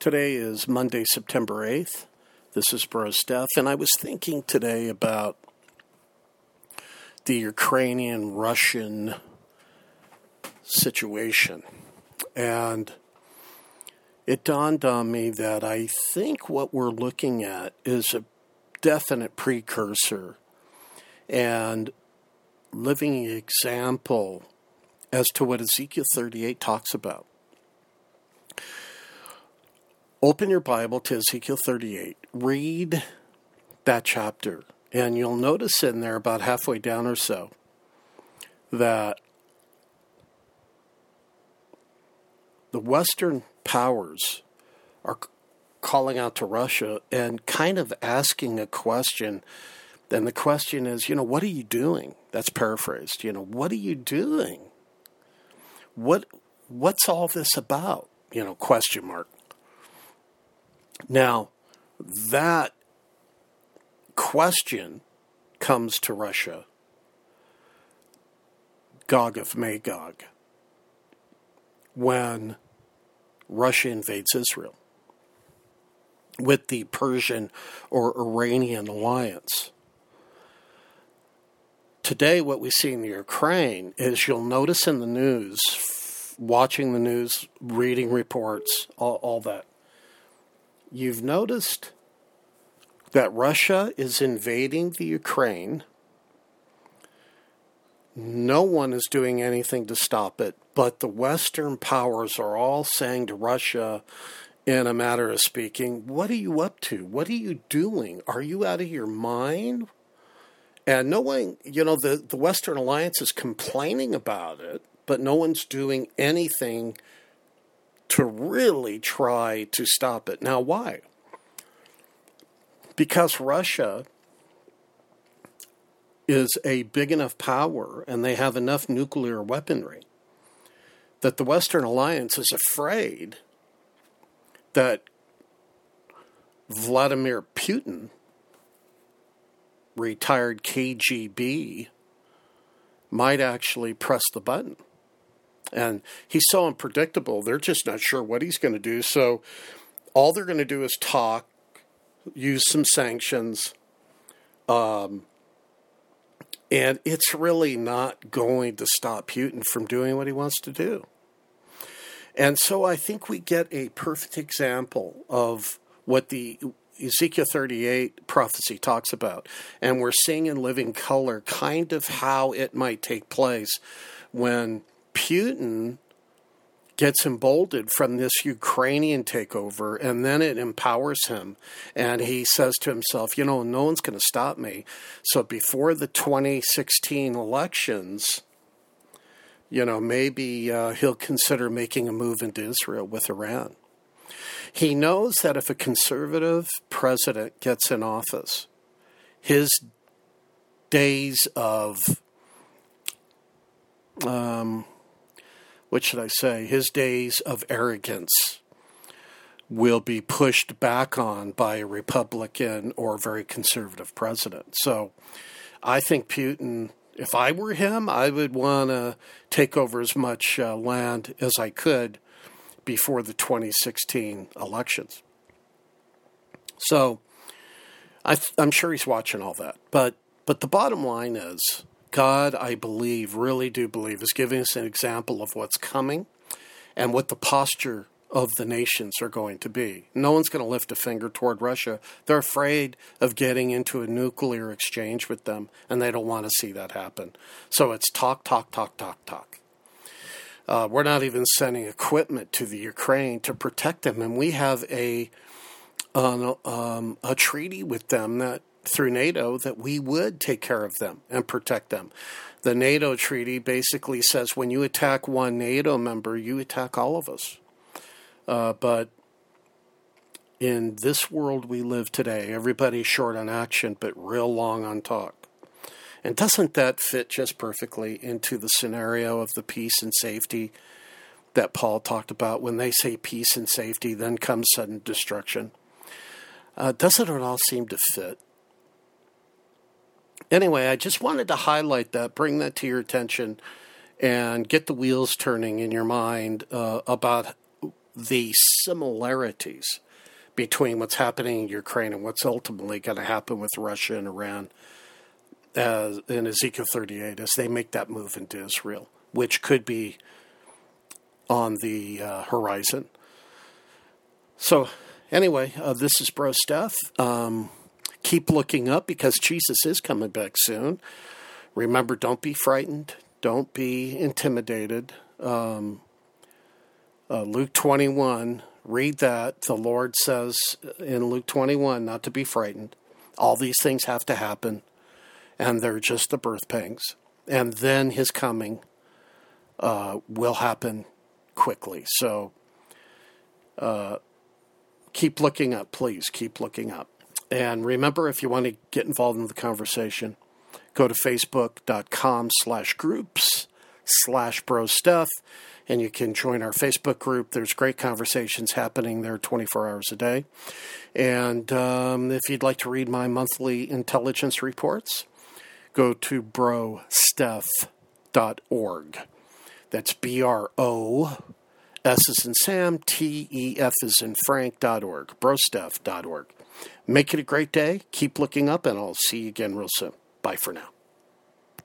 Today is Monday, September 8th. This is Bro Stef, and I was thinking today about the Ukrainian Russian situation. And it dawned on me that I think what we're looking at is a definite precursor and living example as to what Ezekiel 38 talks about. Open your Bible to Ezekiel 38. Read that chapter, and you'll notice in there, about halfway down or so, that the Western powers are calling out to Russia and kind of asking a question. And the question is, you know, what are you doing? That's paraphrased. You know, what are you doing? What what's all this about? You know, question mark. Now, that question comes to Russia, Gog of Magog, when Russia invades Israel with the Persian or Iranian alliance. Today, what we see in the Ukraine is you'll notice in the news, watching the news, reading reports, all, all that you've noticed that Russia is invading the Ukraine. No one is doing anything to stop it, but the Western powers are all saying to Russia, in a matter of speaking, What are you up to? What are you doing? Are you out of your mind? And no one, you know, the, the Western Alliance is complaining about it, but no one's doing anything to really try to stop it. Now, why? Because Russia is a big enough power and they have enough nuclear weaponry that the Western Alliance is afraid that Vladimir Putin, retired KGB, might actually press the button. And he's so unpredictable, they're just not sure what he's going to do. So all they're going to do is talk, use some sanctions. Um, and it's really not going to stop Putin from doing what he wants to do. And so I think we get a perfect example of what the Ezekiel 38 prophecy talks about. And we're seeing in living color kind of how it might take place when Putin gets emboldened from this Ukrainian takeover, and then it empowers him. And he says to himself, you know, no one's going to stop me. So before the 2016 elections, you know, maybe uh, he'll consider making a move into Israel with Iran. He knows that if a conservative president gets in office, his days of um, what should I say, his days of arrogance will be pushed back on by a Republican or very conservative president. So I think Putin, if I were him, I would want to take over as much uh, land as I could before the 2016 elections. So I am sure he's watching all that. But, but the bottom line is God, I believe, really do believe, is giving us an example of what's coming and what the posture of the nations are going to be. No one's going to lift a finger toward Russia. They're afraid of getting into a nuclear exchange with them, and they don't want to see that happen. So it's talk, talk, talk, talk, talk. Uh, we're not even sending equipment to the Ukraine to protect them, and we have a um, a treaty with them that through NATO that we would take care of them and protect them. The NATO treaty basically says when you attack one NATO member, you attack all of us. Uh, but in this world we live today, everybody's short on action but real long on talk. And doesn't that fit just perfectly into the scenario of the peace and safety that Paul talked about? When they say peace and safety, then comes sudden destruction. Uh, doesn't it all seem to fit? Anyway, I just wanted to highlight that, bring that to your attention, and get the wheels turning in your mind uh, about the similarities between what's happening in Ukraine and what's ultimately going to happen with Russia and Iran as in Ezekiel 38 as they make that move into Israel, which could be on the uh, horizon. So, anyway, uh, this is Bro Stef. Um, keep looking up because Jesus is coming back soon. Remember, don't be frightened, don't be intimidated. Um, uh, Luke 21, read that. The Lord says in Luke 21 not to be frightened. All these things have to happen, and they're just the birth pangs. And then his coming uh, will happen quickly. So uh, keep looking up, please. Keep looking up. And remember, if you want to get involved in the conversation, go to facebook.com slash groups slash bro stef and you can join our Facebook group. There's great conversations happening there 24 hours a day. And um, if you'd like to read my monthly intelligence reports, go to brostef.org. That's B R O S is in Sam, T E F is in Frank.org, brostef.org. Make it a great day. Keep looking up, and I'll see you again real soon. Bye for now.